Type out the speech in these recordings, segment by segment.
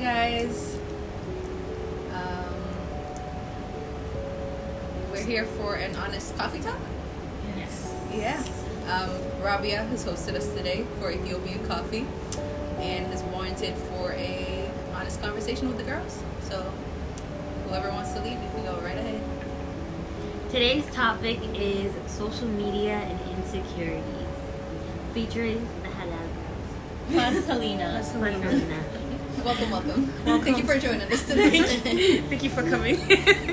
guys. Um, we're here for an honest coffee talk. Yes. Yeah. Um, Rabia has hosted us today for Ethiopian coffee and has warranted for a honest conversation with the girls. So whoever wants to leave, you can go right ahead. Today's topic is social media and insecurities, featuring the Halal Plus Helena. Plus Helena. Welcome, welcome. Thank you for joining us today. Thank you for coming.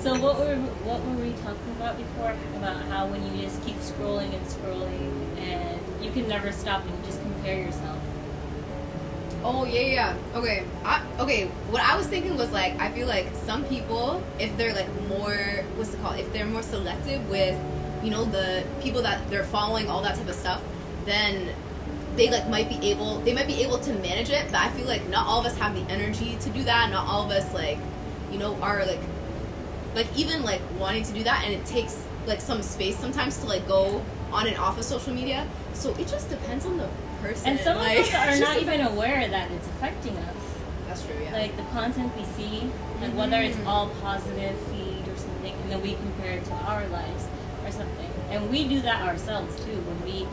So what were what were we talking about before? About how when you just keep scrolling and scrolling and you can never stop and you just compare yourself. Oh yeah, yeah. Okay, I, okay. What I was thinking was like, I feel like some people, if they're like more, what's it called? If they're more selective with, you know, the people that they're following, all that type of stuff, then they like might be able, they might be able to manage it. But I feel like not all of us have the energy to do that. Not all of us like, you know, are like, like even like wanting to do that, and it takes like some space sometimes to like go on and off of social media. So it just depends on the person. And some like, of us are not even aware that it's affecting us. That's true. Yeah. Like the content we see, like mm-hmm. whether it's all positive feed or something, and then we compare it to our lives or something. And we do that ourselves too when we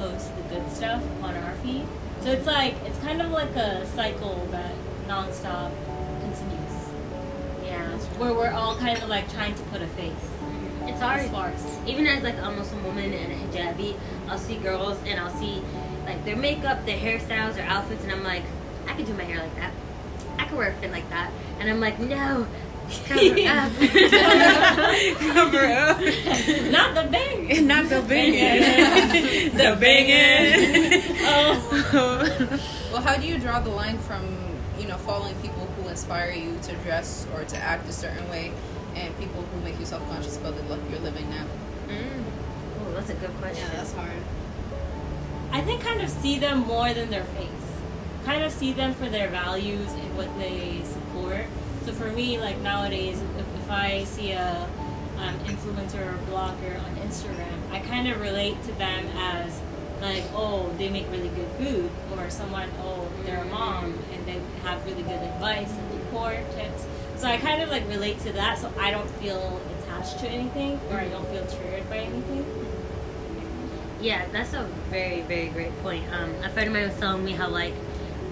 post the good stuff on our feed. So it's like it's kind of like a cycle that nonstop continues, Yeah. where we're all kind of like trying to put a face. It's hard. farce. Even as like a Muslim woman and a hijabi, I'll see girls and I'll see like their makeup, their hairstyles, their outfits, and I'm like, I could do my hair like that. I could wear a fit like that. And I'm like, no, cover up. Cover up. Not the bang. Not the banging. the banging. Oh. well, how do you draw the line from, you know, following people who inspire you to dress or to act a certain way and people who make you self-conscious about the life you're living now? Mm. Oh, that's a good question. yeah, that's hard. I think kind of see them more than their face. Kind of see them for their values and what they support. So for me, like nowadays, if, if I see a um, influencer or blogger on Instagram, I kind of relate to them as like, oh, they make really good food, or someone, oh, they're a mom and they have really good advice and decor tips. So I kind of like relate to that, so I don't feel attached to anything, or I don't feel triggered by anything. Yeah, that's a very, very great point. Um, a friend of mine was telling me how like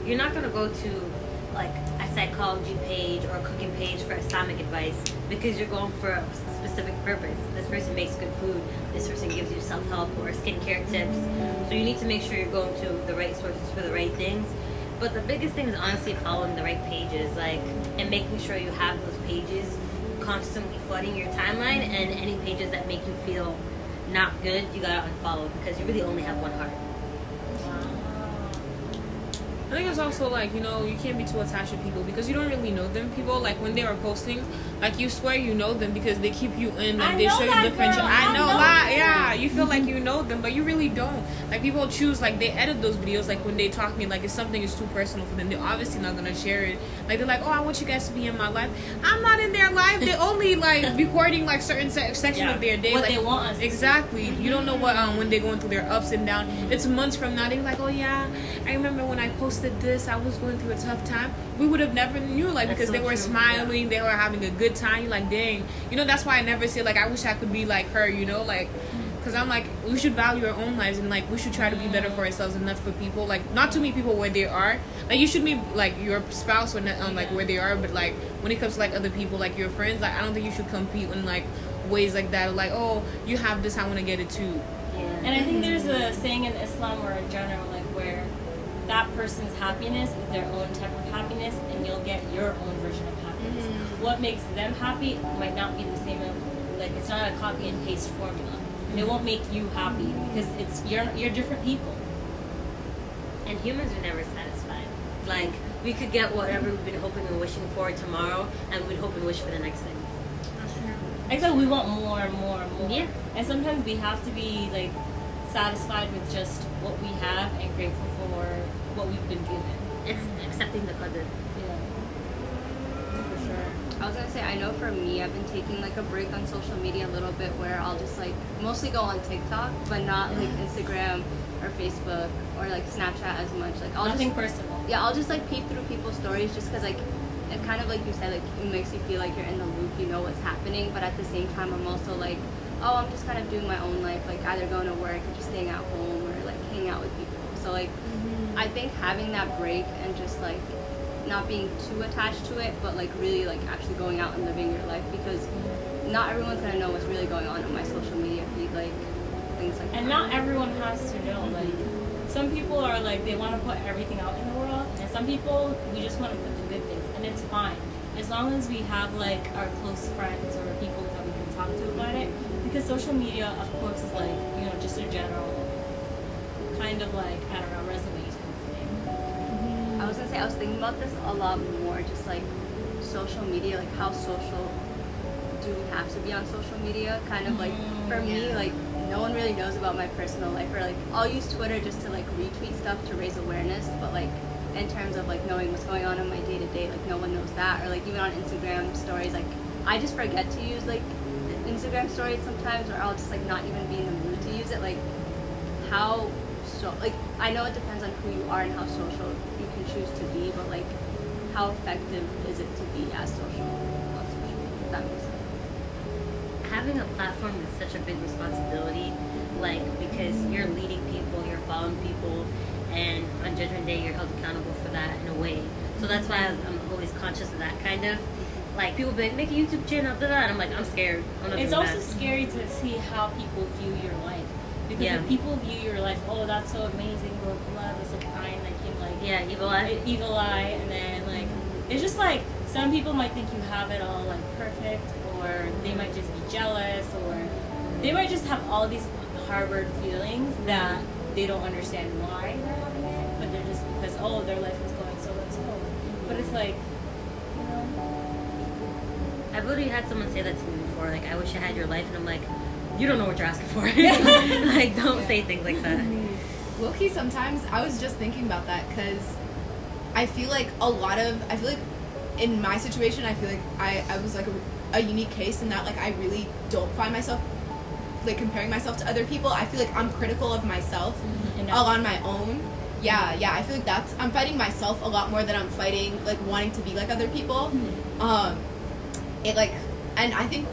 you're not gonna go to like a psychology page or a cooking page for Islamic advice because you're going for specific purpose. This person makes good food. This person gives you self help or skincare tips. So you need to make sure you're going to the right sources for the right things. But the biggest thing is honestly following the right pages, like and making sure you have those pages constantly flooding your timeline and any pages that make you feel not good, you gotta unfollow because you really only have one heart. I think it's also like you know you can't be too attached to people because you don't really know them. People like when they are posting, like you swear you know them because they keep you in, like I they show you that different. I I know, know lot. Yeah, you feel like you know them, but you really don't. Like people choose like they edit those videos like when they talk to me like if something is too personal for them, they're obviously not gonna share it. Like they're like, oh, I want you guys to be in my life. I'm not in their life. They're only like recording like certain se- section Yeah. of their day. What like, they want us to see. Exactly. You don't know what um when they're going through their ups and downs. It's months from now. They're like, oh yeah, I remember when I posted this. I was going through a tough time. We would have never knew like That's because so they were true. smiling, they were having a good time. You're like, dang. You know that's why I never say like I wish I could be like her. You know like. Cause I'm like, we should value our own lives and like we should try to be better for ourselves and not for people. Like not to meet people where they are. Like you should meet like your spouse or not, um, like where they are. But like when it comes to like other people, like your friends, like I don't think you should compete in like ways like that. Like oh, you have this, I want to get it too. Yeah. And I think there's a saying in Islam or in general, like where that person's happiness is their own type of happiness, and you'll get your own version of happiness. What makes them happy might not be the same. Like it's not a copy and paste formula. It won't make you happy because it's you're you're different people. and humans are never satisfied. Like we could get whatever we've been hoping and wishing for tomorrow, and we'd hope and wish for the next thing. Except we want more and more and more. Yeah. And sometimes we have to be like satisfied with just what we have and grateful for what we've been given. It's accepting the other. Yeah. For sure. I was gonna say, I know for me, I've been taking like a break on social media a little bit where I'll just like mostly go on TikTok, but not like Instagram or Facebook or like Snapchat as much. Like I'll Nothing just personal. yeah, I'll just like peep through people's stories just because like it kind of like you said, like it makes you feel like you're in the loop, you know what's happening, but at the same time, I'm also like, oh, I'm just kind of doing my own life, like either going to work or just staying at home or like hanging out with people. So like, mm-hmm. I think having that break and just like not being too attached to it, but like really like actually going out and living your life because not everyone's gonna know what's really going on on my social media feed, like things like that. And not everyone has to know. Like, some people are like, they want to put everything out in the world, and some people, we just want to put the good things, and it's fine. As long as we have like our close friends or people that we can talk to about it. Because social media, of course, is like, you know, just a general kind of like, I don't know, resume say I was thinking about this a lot more, just like social media, like how social do we have to be on social media? Kind of like mm-hmm, for me, like no one really knows about my personal life, or like I'll use Twitter just to like retweet stuff to raise awareness, but like in terms of like knowing what's going on in my day to day, like no one knows that, or like even on Instagram stories, like I just forget to use like Instagram stories sometimes, or I'll just like not even be in the mood to use it, like how so like I know it depends on who you are and how social you can choose to be, but like how effective is it to be as social on social media? If that makes sense. having a platform is such a big responsibility like because you're leading people you're following people and on judgment day you're held accountable for that in a way so that's why i'm always conscious of that kind of like people be like make a youtube channel da, da, and i'm like i'm scared I'm It's also that. scary to see how people view your life. Because Yeah. if people view your life, oh, that's so amazing, blah, blah, that's so kind, like, you like, yeah evil eye evil eye, and then, like, it's just like, some people might think you have it all, like, perfect, or they might just be jealous, or they might just have all these harbored feelings that they don't understand why they're having it, but they're just because, oh, their life is going so and so. But it's like, you know, i've already had someone say that to me before like i wish i had your life and i'm like you don't know what you're asking for like don't say things like that Loki, sometimes I was just thinking about that because I feel like a lot of I feel like in my situation I feel like I I was like a, a unique case in that like I really don't find myself like comparing myself to other people. I feel like I'm critical of myself and all on my own. Yeah, yeah. I feel like that's I'm fighting myself a lot more than I'm fighting like wanting to be like other people. Um, it like, and I think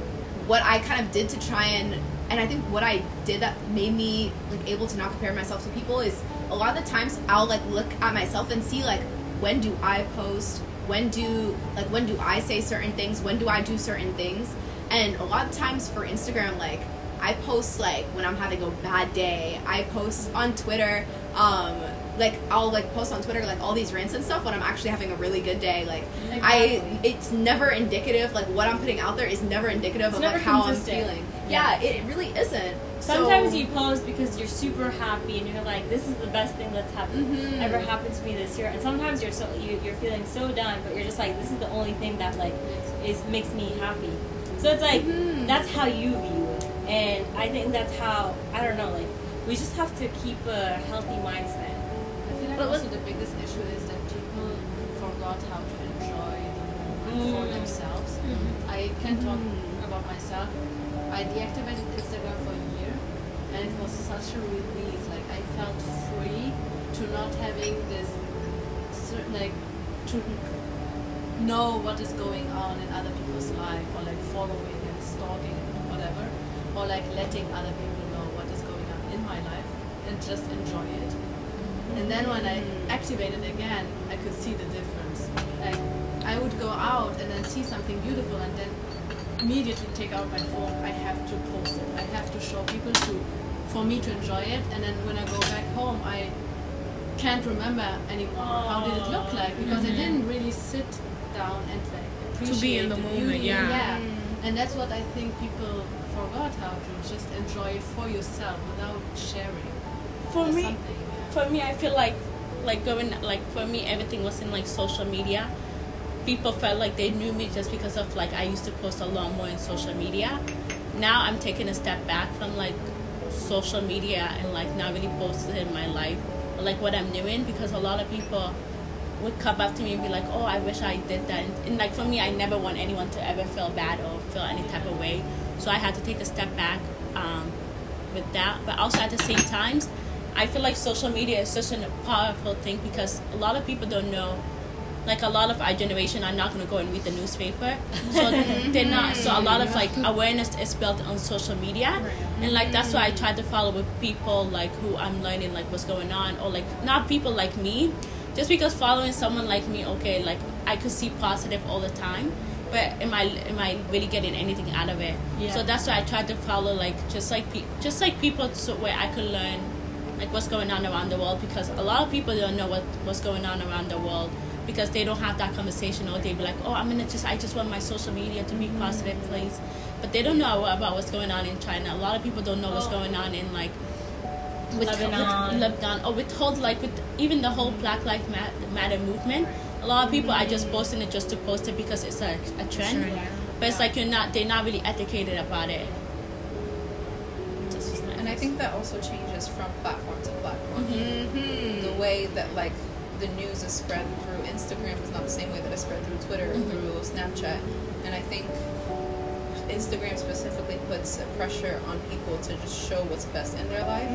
what I kind of did to try and and I think what I did that made me like able to not compare myself to people is a lot of the times I'll like look at myself and see like when do I post, when do like when do I say certain things, when do I do certain things, and a lot of times for Instagram like I post like when I'm having a bad day. I post on Twitter, um, like I'll like post on Twitter like all these rants and stuff when I'm actually having a really good day. Like I, it's never indicative. Like what I'm putting out there is never indicative It's of never like how consistent. I'm feeling. Yeah, it really isn't. Sometimes So- you post because you're super happy and you're like, "This is the best thing that's happened Mhm. ever happened to me this year." And sometimes you're so you, you're feeling so down, but you're just like, "This is the only thing that like is makes me happy." So it's like Mhm. that's how you view it, and I think that's how I don't know. Like we just have to keep a healthy mindset. But also the biggest issue is that people forgot how to enjoy the moment for Mm. themselves. I can talk about myself. I deactivated Instagram for a year, and it was such a release. Like I felt free to not having this certain like to know what is going on in other people's life, or like following and stalking whatever, or like letting other people know what is going on in my life and just enjoy it. And then when I activated again, I could see the difference. Like I would go out and then see something beautiful and then immediately take out my phone. I have to post it. I have to show people to for me to enjoy it. And then when I go back home, I can't remember anymore how did it look like because I mm-hmm. didn't really sit down and like appreciate be in the beauty. moment, yeah. yeah. Mm. And that's what I think people forgot how to just enjoy it for yourself without sharing. For me, something, yeah. For me, I feel like, like going, like for me, everything was in like social media. People felt like they knew me just because of like I used to post a lot more in social media. Now I'm taking a step back from like social media and like not really posting in my life, like what I'm doing because a lot of people would come up to me and be like, "Oh, I wish I did that." And, and like for me, I never want anyone to ever feel bad or feel any type of way. So I had to take a step back um, with that. But also at the same times, I feel like social media is such a powerful thing because a lot of people don't know. Like a lot of our generation are not going to go and read the newspaper, so they're not. Mm-hmm. So a lot of like awareness is built on social media, and like that's why I mm-hmm. try to follow with people like who I'm learning like what's going on, or like not people like me, just because following someone like me, okay, like I could see positive all the time, but am I am I really getting anything out of it? Yeah. So that's why I try to follow like just like pe- just like people so where I could learn like what's going on around the world because a lot of people don't know what what's going on around the world because they don't have that conversation or they be like oh i'm gonna just i just want my social media to be positive mm. place but they don't know about what's going on in china a lot of people don't know what's oh. going on in like with Lebanon. with Lebanon or with whole like with even the whole Black Lives Matter movement. A lot of people are just mm. posting it just to post it because it's a, a trend. Sure, yeah. But it's like you're not they're not really educated about it. And I think that also changes from platform to platform. Mm-hmm. The way that like the news is spread through Instagram is not the same way that it's spread through Twitter or through Snapchat. And I think Instagram specifically puts a pressure on people to just show what's best in their life.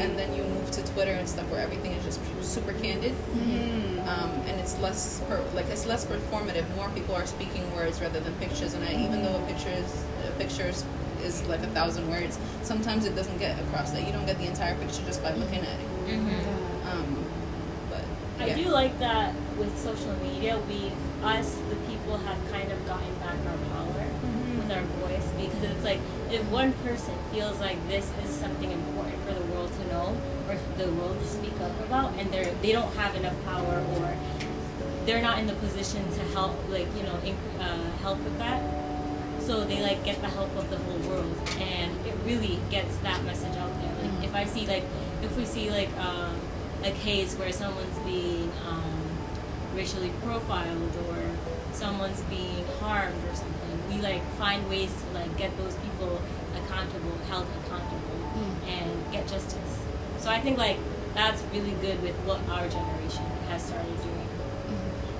And then you move to Twitter and stuff where everything is just super candid. Um, and it's less per, like it's less performative. More people are speaking words rather than pictures. And I, even though a picture is a picture is, is like a thousand words, sometimes it doesn't get across that you don't get the entire picture just by looking at it. Um, but I do like that with social media, we, us, the people, have kind of gotten back our power with our voice because it's like if one person feels like this is something important for the world to know or for the world to speak up about, and they're they don't have enough power or they're not in the position to help, like you know, in, uh, help with that. So they like get the help of the whole world, and it really gets that message out there. Like if I see like if we see like um, a case where someone's being um, racially profiled or someone's being harmed or something, we like find ways to like get those people accountable, held accountable, and get justice. So I think like that's really good with what our generation has started doing.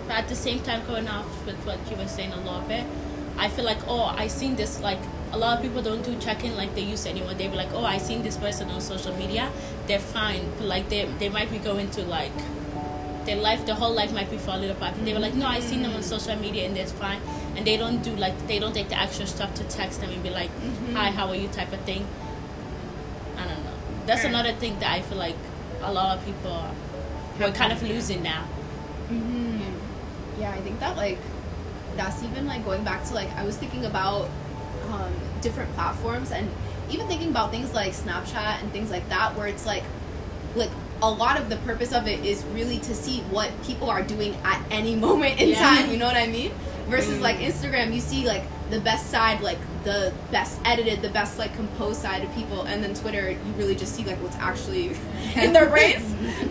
But at the same time, going off with what you were saying a little bit, I feel like, oh, I seen this. Like, a lot of people don't do check in like they used to anymore. They be like, oh, I seen this person on social media. They're fine. But, like, they, they might be going to, like, their life, their whole life might be falling apart. And they were like, no, I seen them on social media and they're fine. And they don't do, like, they don't take the extra stuff to text them and be like, hi, how are you type of thing. I don't know. That's Sure. another thing that I feel like a lot of people are, we're kind of losing now. hmm Yeah, I think that like that's even like going back to like I was thinking about um, different platforms and even thinking about things like Snapchat and things like that, where it's like like a lot of the purpose of it is really to see what people are doing at any moment in Yeah. time. You know what I mean? Versus like Instagram, you see like the best side, like the best edited, the best like composed side of people, and then Twitter, you really just see like what's actually in their brains.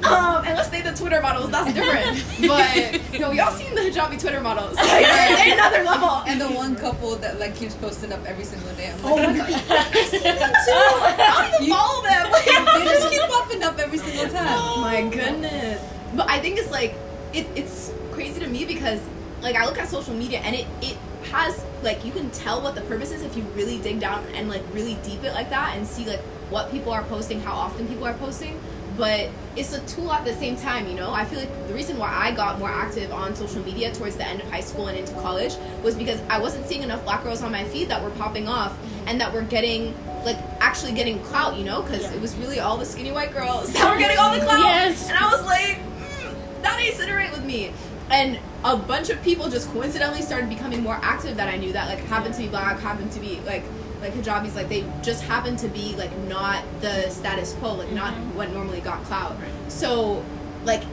Um, and let's say the Twitter models, that's different. But you know, y'all seen the hijabi Twitter models? Like, they're, they're another level. And the one couple that like keeps posting up every single day. I'm like, Oh my god, I see them too. I don't even follow them. they just keep popping up every single time. Oh my goodness. But I think it's like it, it's crazy to me because like I look at social media and it it has like you can tell what the purpose is if you really dig down and like really deep it like that and see like what people are posting, how often people are posting. But it's a tool at the same time, you know. I feel like the reason why I got more active on social media towards the end of high school and into college was because I wasn't seeing enough black girls on my feed that were popping off and that were getting like actually getting clout, you know, because Yeah. it was really all the skinny white girls that were getting all the clout. Yes. And I was like, mm, that ain't sitting right with me. And a bunch of people just coincidentally started becoming more active that I knew that like happened to be black, happened to be like like hijabis, like they just happened to be like not the status quo, like not mm-hmm. what normally got clout. So like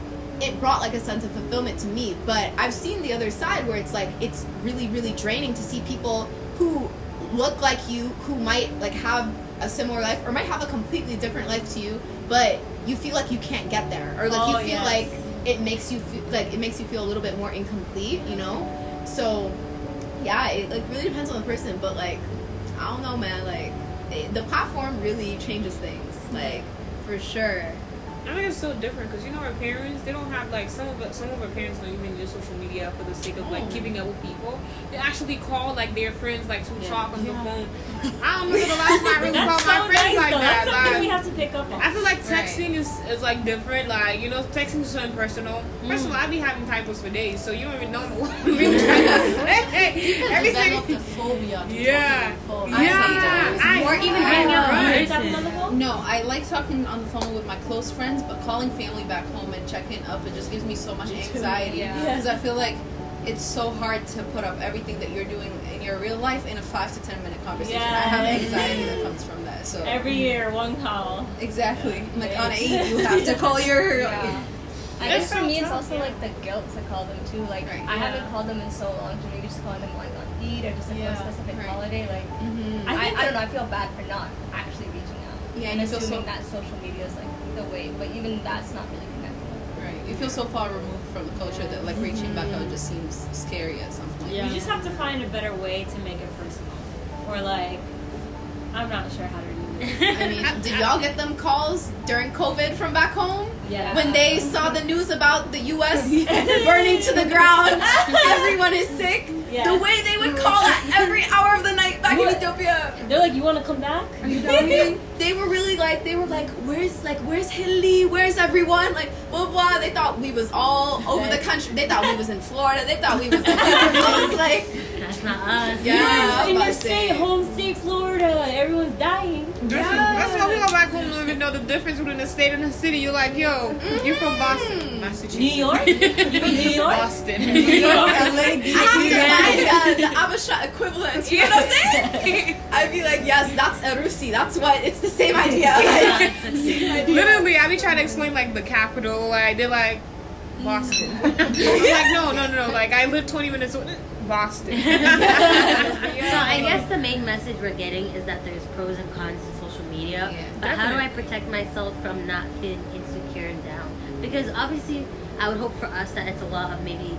it brought like a sense of fulfillment to me. But I've seen the other side where it's like it's really, really draining to see people who look like you, who might like have a similar life or might have a completely different life to you, but you feel like you can't get there. Or like Oh, you feel yes. like it makes you feel like it makes you feel a little bit more incomplete, you know? So yeah, it like really depends on the person, but like I don't know, man, like it, the platform really changes things, like for sure. I think it's so different because you know our parents they don't have like some of some of our parents don't even use social media for the sake of like keeping up with people. They actually call like their friends like to Yeah. talk on the phone. I don't remember the last time I really That's called so my friends nice, like though. that. That's something like- we have to pick up on. I feel like Right. texting is, is like different. Like you know, texting is so impersonal. First of mm. all, I be having typos for days, so you don't even know what I'm really trying to say. Every developed single a phobia. to Yeah. talking on the phone. I yeah, sometimes. I, Or even I, hang out. right. Are you talking on the phone? No, I like talking on the phone with my close friends, but calling family back home and checking up it just gives me so much anxiety Yeah. because I feel like it's so hard to put up everything that you're doing in your real life in a five to ten minute conversation. I have anxiety that comes from that. So Every year, one call. exactly, like on eight, you have to call your. Yeah. I It's guess for so me, it's also yeah. like the guilt to call them too. Like Right. I haven't called them in so long, so maybe just calling them like on Eid or just like Yeah. a specific Right. holiday. Like Mhm. I I, I, don't know. I feel bad for not actually reaching out. Yeah, and you feel assuming so- that social media is like the way, but even that's not really connected. Right, you feel so far removed from the culture that like reaching back out just seems scary at some point. Yeah. You just have to find a better way to make it personal. Or like, I'm not sure how to do this. I mean, did y'all get them calls during COVID from back home? Yeah. When they saw the news about the U.S. burning to the ground, everyone is sick. Yeah. The way they would call at every hour of the night back in Ethiopia. They're like, you want to come back? Are you dying? they were really like, they were like, where's like, where's Hilly? Where's everyone? Like, blah blah. They thought we was all over the country. They thought we was in Florida. They thought we was. I was like, That's not us. Yeah. I was in your to state, home state, Florida. Everyone's dying. That's, that's why we go back home. Don't even know the difference between a state and a city. You're like, yo, you're from Boston, Massachusetts, New York? You mean New York? Boston, New York. I have to find uh, the Habesha equivalent. You know what I'm saying? I'd be like, yes, that's a Rusi. That's what. It's the same idea. Like, same idea. Literally, I'd be trying to explain like the capital. Like they're like Boston. I'm like, no, no, no, no. Like I live 20 minutes away. Boston. So I guess the main message we're getting is that there's pros and cons to social media. Yeah, but how do I protect myself from not feeling insecure and down? Because obviously, I would hope for us that it's a lot of maybe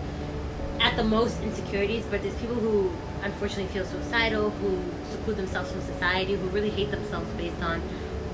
at the most insecurities, but there's people who unfortunately feel suicidal, who seclude themselves from society, who really hate themselves based on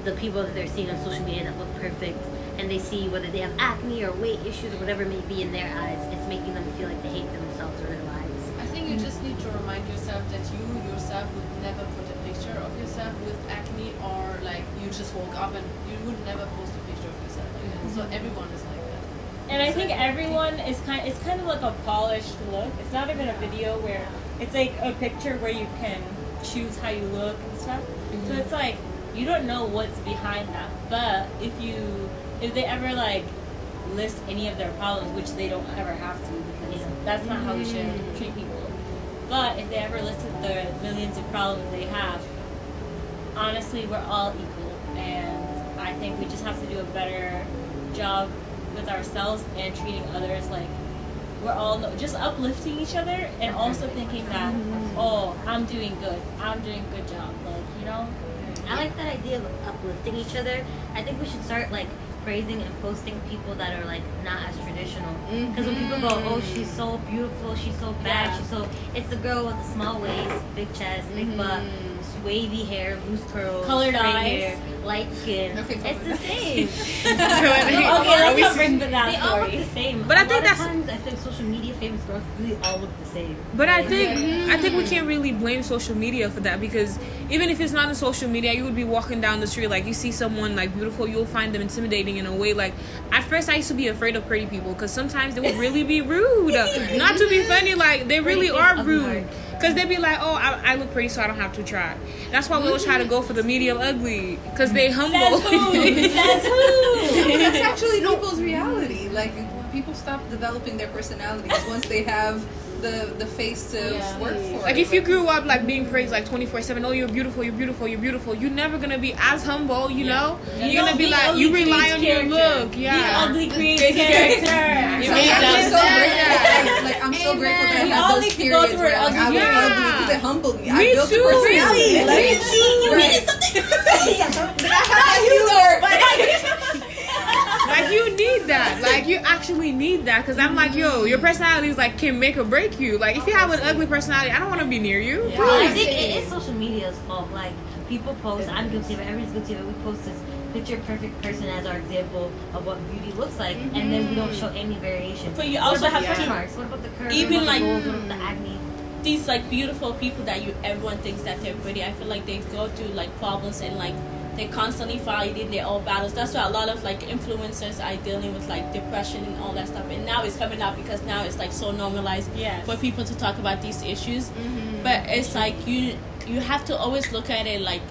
the people that they're seeing on social media that look perfect, and they see whether they have acne or weight issues or whatever it may be in their eyes. It's making them feel like they hate themselves or their lives. I think you just need to remind yourself that you yourself would never put a picture of yourself with acne or like you just woke up and you would never post a picture of yourself like that. So everyone is like that. And I think everyone is kind. It's kind of like a polished look. It's not even a video where it's like a picture where you can choose how you look and stuff. So mm-hmm. it's like you don't know what's behind that. But if you, if they ever like list any of their problems, which they don't ever have to, because that's not how we should mm-hmm. treat people. But if they ever listed the millions of problems they have, honestly, we're all equal, I think we just have to do a better job with ourselves and treating others like we're all just uplifting each other and also thinking that mm-hmm. oh I'm doing good. I'm doing a good job like you know? I like that idea of uplifting each other. I think we should start like praising and posting people that are like not as traditional. Because when people go, mm-hmm. "Oh, she's so beautiful, she's so bad, Yeah. she's so," it's the girl with the small waist, big chest, big butt, mm-hmm. Wavy hair, loose curls, Colored eyes. hair, light skin. Okay, it's the same. okay Are let's we not s- bring they that all look the same. But A I think lot of that's- times I think social media famous girls really all look the same. But I Like, think hmm, I think we can't really blame social media for that because even if it's not on social media, you would be walking down the street like you see someone like beautiful, you'll find them intimidating in a way. Like at first, I used to be afraid of pretty people because sometimes they would really be rude. not to be funny, like they really are face, ugly rude. Heart. Cause they be like, oh, I, I look pretty, so I don't have to try. That's why we always try to go for the medium ugly, cause they humble. says who says who That's actually people's reality. Like people stop developing their personalities once they have the the face to Yeah. work for. Like if you grew up like being praised like twenty four seven, oh you're beautiful, you're beautiful, you're beautiful. You're never gonna be as humble, you know. You You're gonna be like you rely creates on your look, Being yeah. ugly creates Creates character. So made I'm so say grateful. Like, like I'm so grateful that I We had all those need to periods where like, I was ugly. ugly because it humbled me. I Me built too. a personality. Me Like, too. you needed something. Not you though. Like you need that. Like you actually need that. Cause I'm like, yo, your mm-hmm. personality is like can make or break you. Like if you have an ugly personality, I don't want to be near you. Yeah. I think it is social media's fault. Like people post, I'm guilty of it. Everybody's guilty of it. We post this picture perfect person as our example of what beauty looks like, and then we don't mm-hmm. show any variation. But you also have the to- marks? What about the curves? Even, what about like- the goals? what about the acne? these like beautiful people that you everyone thinks that they're pretty. I feel like they go through like problems and like they're constantly fighting their own battles. That's why a lot of like influencers are dealing with like depression and all that stuff. And now it's coming out because now it's like so normalized Yes. for people to talk about these issues. Mm-hmm. But it's like you you have to always look at it like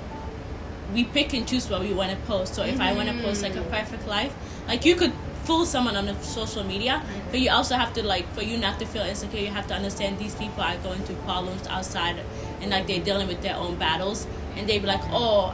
we pick and choose what we want to post. So if I want to post like a perfect life, like you could fool someone on the social media, but you also have to like for you not to feel insecure. You have to understand these people are going through problems outside, and like they're dealing with their own battles, and they be like, oh.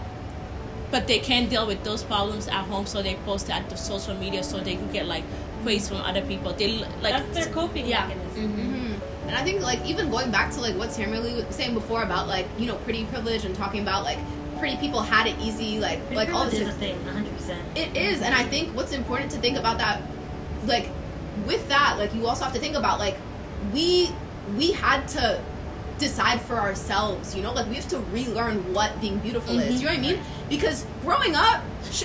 But they can't deal with those problems at home, so they post it at the social media so they could get like praise from other people. They l- like That's their coping yeah. mechanism. Mm-hmm. And I think like even going back to like what Tamara was saying before about like you know pretty privilege and talking about like pretty people had it easy like like all Privilege this is a thing, 100. percent It is, and I think what's important to think about that, like, with that, like, you also have to think about like, we we had to decide for ourselves, you know, like we have to relearn what being beautiful is. You know what I mm-hmm. mean? Because growing up,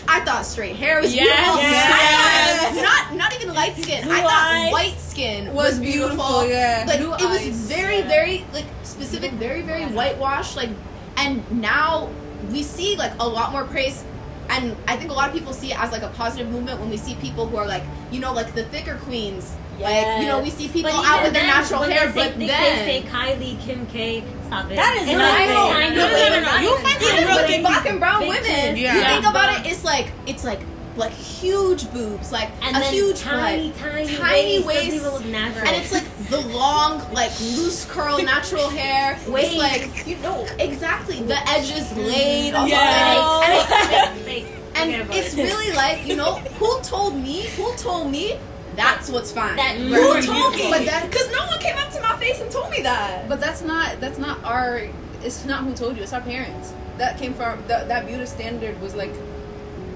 I thought straight hair was Yes, beautiful. yes. Thought, not not even light skin. I thought white skin Was was, beautiful. beautiful, yeah. Like Blue it was eyes, very yeah. very like specific, very very whitewashed. Like, and now we see like a lot more praise and I think a lot of people see it as like a positive movement when we see people who are like, you know, like the thicker queens. Like, you know, we see people out with their natural hair, they say, but they, then they say Kylie, Kim K, stop it. That is It's not tiny No, no, no, no, You'll find some real with thick black and brown women, tits. you think about it, it's like it's like like huge boobs, like And a then huge tiny, butt, tiny, tiny waist, waist, doesn't look natural. and it's like the long, like loose curl, natural hair. Waist. It's like you know exactly the edges mm-hmm. laid. all Yes. like- and it's and it's really like you know who told me who told me that's what's fine That who you're told me but that because no one came up to my face and told me that But that's not that's not our. It's not who told you. It's our parents. That came from that that beauty standard was like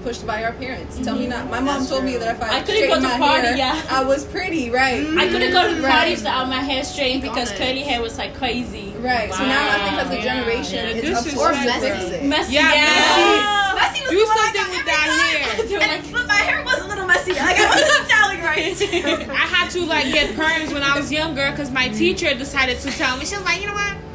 pushed by our parents. Tell me mm-hmm. not. My mom told me that if I, I couldn't go to my party, hair, yeah. I was pretty, right? I couldn't go to mm-hmm. Right. parties without my hair straightened because on it. curly hair was like crazy. Right. So now I think as a Wow. generation, Yeah. it's This up is to or us to messy fix it. Messy. Yeah, yes. messy was Do something with that hair. and but my hair was a little messy like I wasn't styling right I had to like get perms when I was younger because my mm-hmm. teacher decided to tell me. She was like, you know what?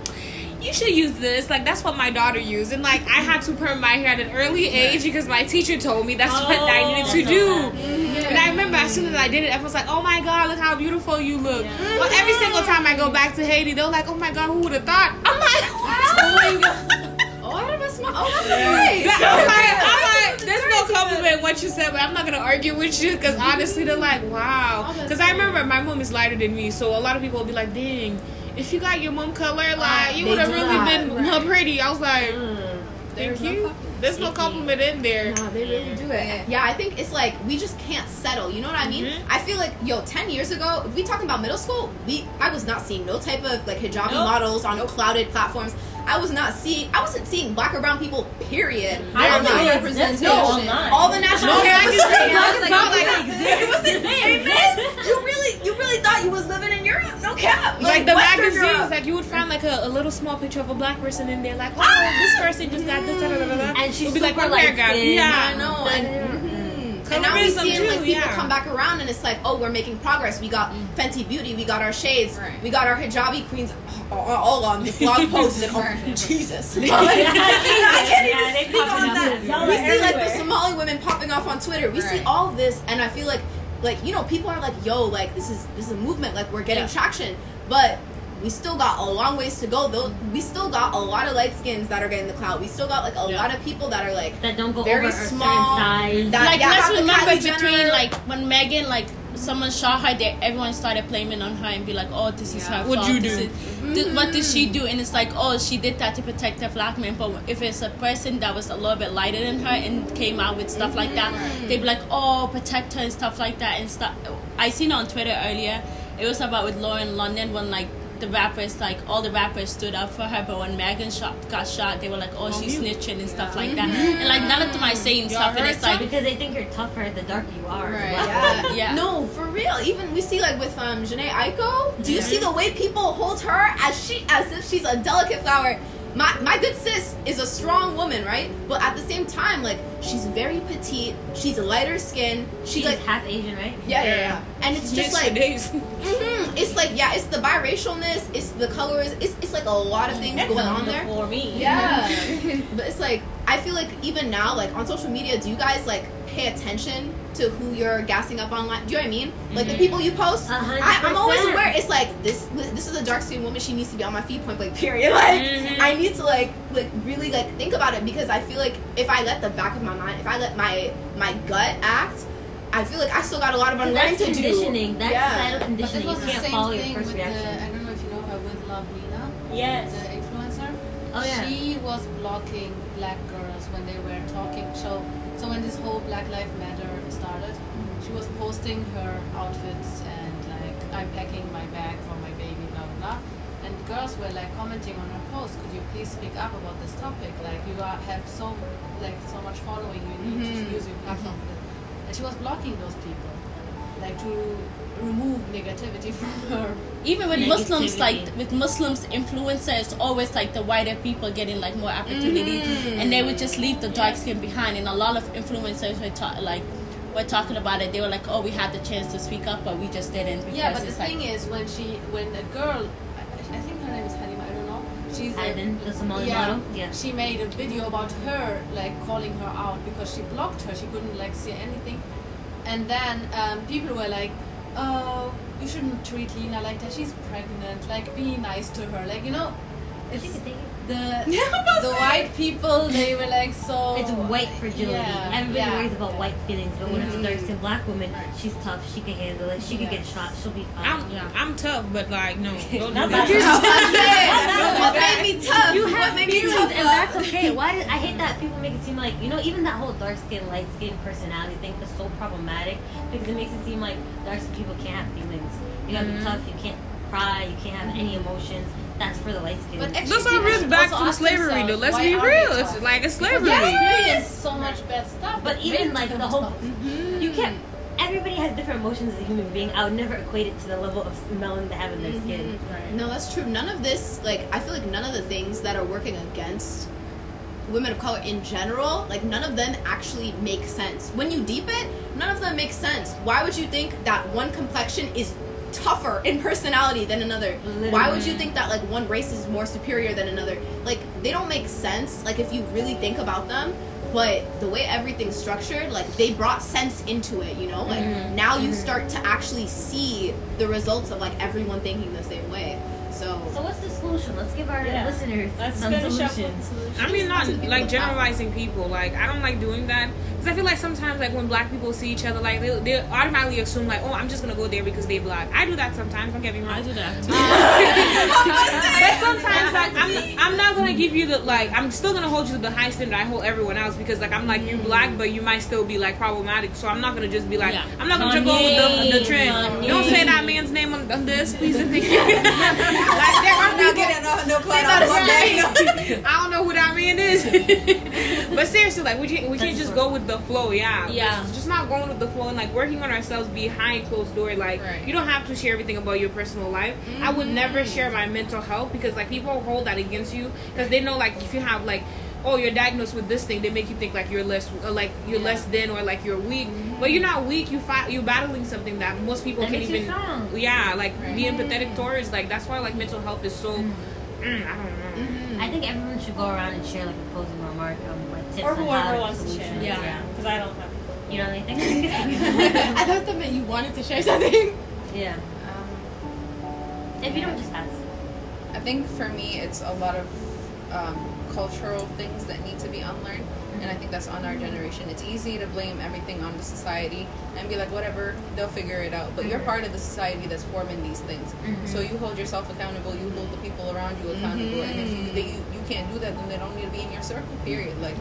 You should use this. Like that's what my daughter used, and like I had to perm my hair at an early age because my teacher told me that's what I needed to do. And I remember as soon as I did it, everyone was like, "Oh my God, look how beautiful you look." Well, every single time I go back to Haiti, they're like, "Oh my God, who would have thought?" I'm like, oh I don't smell oh that's nice I'm like, I'm like, there's no compliment what you said, but I'm not gonna argue with you because honestly, they're like, wow. Because I remember my mom is lighter than me, so a lot of people will be like, dang, if you got your mom color, like you would have really that, been more pretty. I was like, There's thank no you. compliment. There's no compliment in there. No, they really do it. Yeah, I think it's like we just can't settle. You know what I mean? Mhm. I feel like yo, ten years ago, if we talking about middle school, we I was not seeing no type of like hijabi Nope. models on no clouded platforms. I was not seeing. I wasn't seeing black or brown people. Period. I don't Online. know representation. No, online. all the natural No, hair I was like, black like, and like, brown it wasn't- Amen. You really, you really thought you was living in Europe? No cap. Like, the Western magazines, Europe. like you would find like a, a little small picture of a black person in there, like, oh, this person just got this, da, da, da, da, da. And she's It'd be like, super my hair light got, yeah, I know. And. And now we see too, like people yeah. come back around and it's like, oh, we're making progress. We got Fenty Beauty, we got our shades, Right. we got our hijabi queens all, all on the blog posts and oh, Jesus. I can't even speak on that. We see like the. Somali women popping off on Twitter. We see Right. all this and I feel like like you know people are like yo like this is this is a movement like we're getting Yeah. traction but we still got a long ways to go though. We still got a lot of light skins that are getting the clout. We still got like a Yeah. lot of people that are like that don't go Very over small. certain size. That- like yeah, let's the remember Kylie between Jenner- like when Megan like someone shot her there everyone started blaming on her and be like oh this is her What'd fault. you do? is- th- mm-hmm. what did she do? And it's like oh she did that to protect the black man. But if it's a person that was a little bit lighter than her and came out with stuff like that mm-hmm. they'd be like oh protect her and stuff like that and stuff. I seen on Twitter earlier. It was about with Lauren London when like the rappers like all the rappers stood up for her but when Megan shot got shot they were like oh she's snitching and stuff like that and like none of them are saying Y'all stuff and it's like because they think you're tougher the darker you are. Right. black Yeah. Yeah. No, for real. Even we see like with um Jhené Aiko. Do you see the way people hold her as she as if she's a delicate flower? My my good sis is a strong woman, right? But at the same time, like she's very petite. She's lighter skin. She She's like half Asian, right? yeah, yeah, yeah. And it's just like Yesterday's. mhm, it's like yeah, it's the biracialness. It's the colors. It's it's like a lot of things That's going on there. For me. Yeah, but it's like I feel like even now, like on social media, do you guys like pay attention to who you're gassing up online? Do you know what I mean? Like the people you post. Hundred I, I'm always percent. aware. It's like this. This is a dark skinned woman. She needs to be on my feed. Point blank. Period. Like Mhm. I need to like like really like think about it because I feel like if I let the back of my mind, if I let my my gut act, I feel like I still got a lot of unlearning That's to do. conditioning. That's Yeah. societal But this conditioning. You was the can't same thing first with the. I don't know if you know her with Love Lena, Yes. the influencer. Oh yeah. She was blocking black girls when they were talking. So, so when this whole Black Lives Matter started, she was posting her outfits and like I'm packing my bag for my baby, blah blah blah. And girls were like commenting on her post. Could you please speak up about this topic? Like you are, have so like so much following. You need Mhm. to use your platform. for this." And she was blocking those people, like to remove negativity from her Even with Negativity. Muslims, like with Muslims influencers, always like the whiter people getting like more opportunities, Mhm. and they would just leave the dark skin behind. And a lot of influencers were like were talking about it. They were like, "Oh, we had the chance to speak up, but we just didn't." Because Yeah, but the like, thing is, when she, when a girl, I, I think her name is Halima. I don't know. She's a- the Somali yeah, model. Yeah. She made a video about her, like calling her out because she blocked her. She couldn't like see anything, and then um, people were like, "Oh, you shouldn't treat Lena like that. She's pregnant. Like, be nice to her. Like, you know." It's She could take it. the the white people. They were like so. It's white fragility. Yeah, Everybody yeah. worries about white feelings, but when it's a dark skin black woman, she's tough. She can handle it. She can get shot. She'll be fine. I'm I'm tough, but like no, don't do Not that. that what made me tough? You have made me tough? and that's okay. Why did I hate that people make it seem like you know even that whole dark skin, light skin personality thing is so problematic because it makes it seem like dark skin people can't have feelings. You gotta Mhm. be tough. You can't cry. You can't have any emotions. That's for the light skin. But actually, Let's all people real back also to ask slavery though. Let's be real. It's tough? like it's Because slavery. they experienced so much bad stuff. But even like the whole, tough. you can't. Everybody has different emotions as a human being. I would never equate it to the level of melanin they have in their skin. Mhm. No, that's true. None of this, like, I feel like none of the things that are working against women of color in general, like, none of them actually make sense. When you deep it, none of them make sense. Why would you think that one complexion is tougher in personality than another? Why would you think that, like, one race is more superior than another? Like, they don't make sense, like, if you really think about them. But the way everything's structured, like they brought sense into it, you know. Like Mhm. now you Mhm. start to actually see the results of like everyone thinking the same way. So So what's the solution? Let's give our Yeah. listeners Let's some finish up solutions. I mean, not like with generalizing people. Like, I don't like doing that because I feel like sometimes, like when black people see each other, like they, they automatically assume like, oh, I'm just gonna go there because they black. I do that sometimes. Don't get me wrong. I do that. Um, but sometimes like I'm, I'm not gonna give you the like I'm still gonna hold you to the high standard I hold everyone else because like I'm like you mm. black but you might still be like problematic so I'm not gonna just be like Yeah. I'm not gonna go with the, the trend Kanye. don't say that man's name on, on this please and thank you like there are not getting no, no clout on better Monday. I don't know who that man is but seriously like we can't we can't just go with the flow yeah. Yeah. just not going with the flow and like working on ourselves behind closed door like Right. you don't have to share everything about your personal life. I would never share my mental health because like people hold that against you because they know like if you have like oh you're diagnosed with this thing they make you think like you're less uh, like you're Yeah. less than or like you're weak. But you're not weak. You fight you're battling something that most people That can even yeah like Right. be empathetic towards like that's why like mental health is so mm, I don't know. I think everyone should go around and share like a closing remark on like tips Or on how whoever wants to share. Yeah. Because I don't have. You know anything? I thought that meant you wanted to share something. yeah. Um, If you don't, just pass. I think for me, it's a lot of um, cultural things that need to be unlearned, and I think that's on our generation. It's easy to blame everything on the society and be like, whatever, they'll figure it out. But you're Mhm. part of the society that's forming these things, Mhm. so you hold yourself accountable. You hold the people around you accountable, and if you, they, you you can't do that, then they don't need to be in your circle. Period. Like,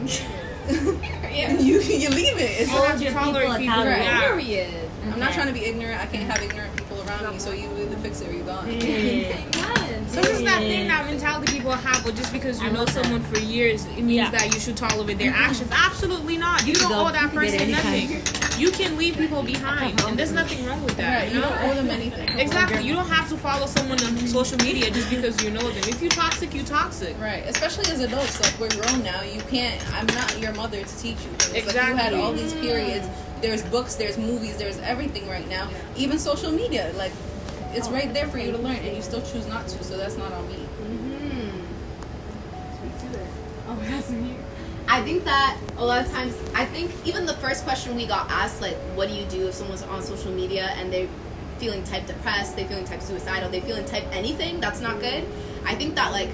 Yeah. you you leave it. It's Hold have your tolerate people people, accountable. yeah. Period. I'm not trying to be ignorant. I can't have ignorant people around me. So you either fix it or you're gone. Yeah. So this is that thing, that mentality people well, how? But just because you I know love that. someone for years, it means Yeah. that you should tolerate their actions. Absolutely not. You can don't go- owe that you can get person anytime. nothing. You can leave people behind, and there's nothing wrong with that. Right, you you don't owe them anything. Exactly. You don't have to follow someone on social media just because you know them. If you toxic, you toxic. Right, especially as adults, like we're grown now. You can't. I'm not your mother to teach you. things. Like you had all these periods. There's books. There's movies. There's everything right now. Even social media. Like it's right there for you to learn, and you still choose not to. So that's not on me. Mm-hmm. Sweet. Oh, that's me. I think that a lot of times, I think even the first question we got asked, like, what do you do if someone's on social media and they're feeling type depressed, they feeling type suicidal, they feeling type anything that's not good. I think that like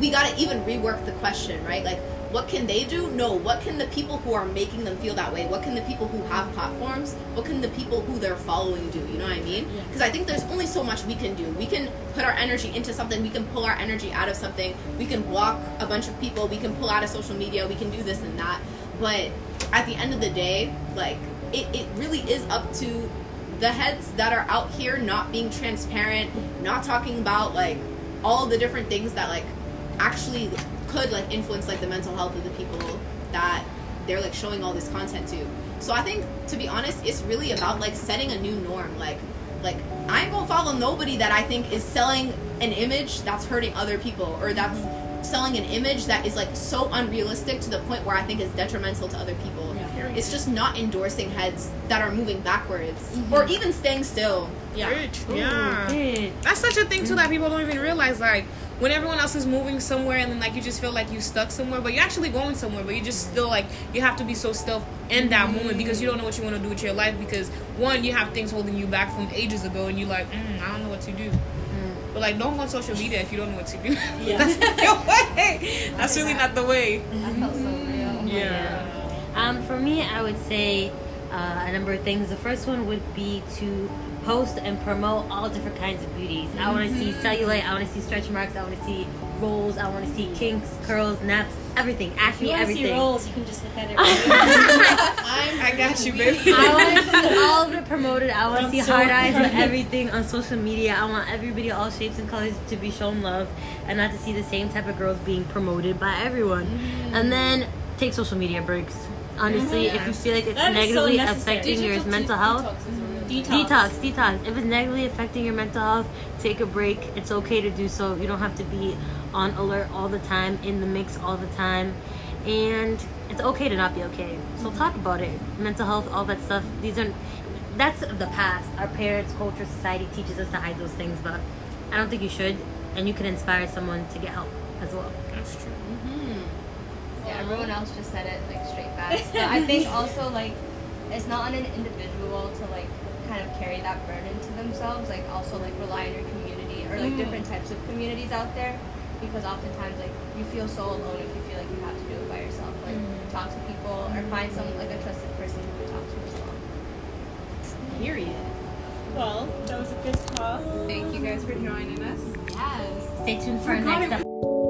we gotta even rework the question, right? Like, what can they do? No, what can the people who are making them feel that way? What can the people who have platforms? What can the people who they're following do? You know what I mean? Because I think there's only so much we can do. We can put our energy into something. We can pull our energy out of something. We can block a bunch of people. We can pull out of social media. We can do this and that. But at the end of the day, like it, it really is up to the heads that are out here not being transparent, not talking about like all the different things that like actually could like influence like the mental health of the people that they're like showing all this content to. So I think to be honest, it's really about like setting a new norm. Like like I ain't gonna follow nobody that I think is selling an image that's hurting other people or that's mm-hmm. selling an image that is like so unrealistic to the point where I think is detrimental to other people. It's just not endorsing heads that are moving backwards mm-hmm. or even staying still. Yeah. Rich. Yeah. Good. That's such a thing too that people don't even realize. Like when everyone else is moving somewhere, and then like you just feel like you stuck somewhere, but you're actually going somewhere, but you just still like you have to be so still in that moment because you don't know what you want to do with your life. Because one, you have things holding you back from ages ago, and you're like, mm, I don't know what to do. But like, don't go on social media if you don't know what to do. Yeah. That's not your way. That's really not the way. That felt so real. Yeah. Um, for me, I would say uh, a number of things. The first one would be to post and promote all different kinds of beauties. I want to see mm-hmm. cellulite. I want to see stretch marks. I want to see rolls. I want to see kinks, curls, naps, everything. Ask If you want to see everything. rolls, you can just look at it. I got you, baby. I want to see all of it promoted. I want to see so hard eyes and everything on social media. I want everybody, all shapes and colors, to be shown love, and not to see the same type of girls being promoted by everyone. Mm-hmm. And then take social media breaks. Honestly, mm-hmm. if you feel like it's That is so negatively necessary. affecting your mental de- health, detox is a real Detox. detox, detox. If it's negatively affecting your mental health, take a break. It's okay to do so. You don't have to be on alert all the time, in the mix all the time. And it's okay to not be okay. So talk about it. Mental health, all that stuff. These are that's the past. Our parents, culture, society teaches us to hide those things, but I don't think you should. And you can inspire someone to get help as well. That's true. Mm-hmm. Yeah, everyone else just said it like straight facts. But I think also like it's not on an individual to like kind of carry that burden to themselves. Like also like rely on your community or like mm. different types of communities out there. Because oftentimes like you feel so alone if you feel like you have to do it by yourself. Like mm. talk to people or find someone like a trusted person who can talk to as well. Period. Well, that was a good call. Thank you guys for joining us. Yes. Stay tuned for our next episode.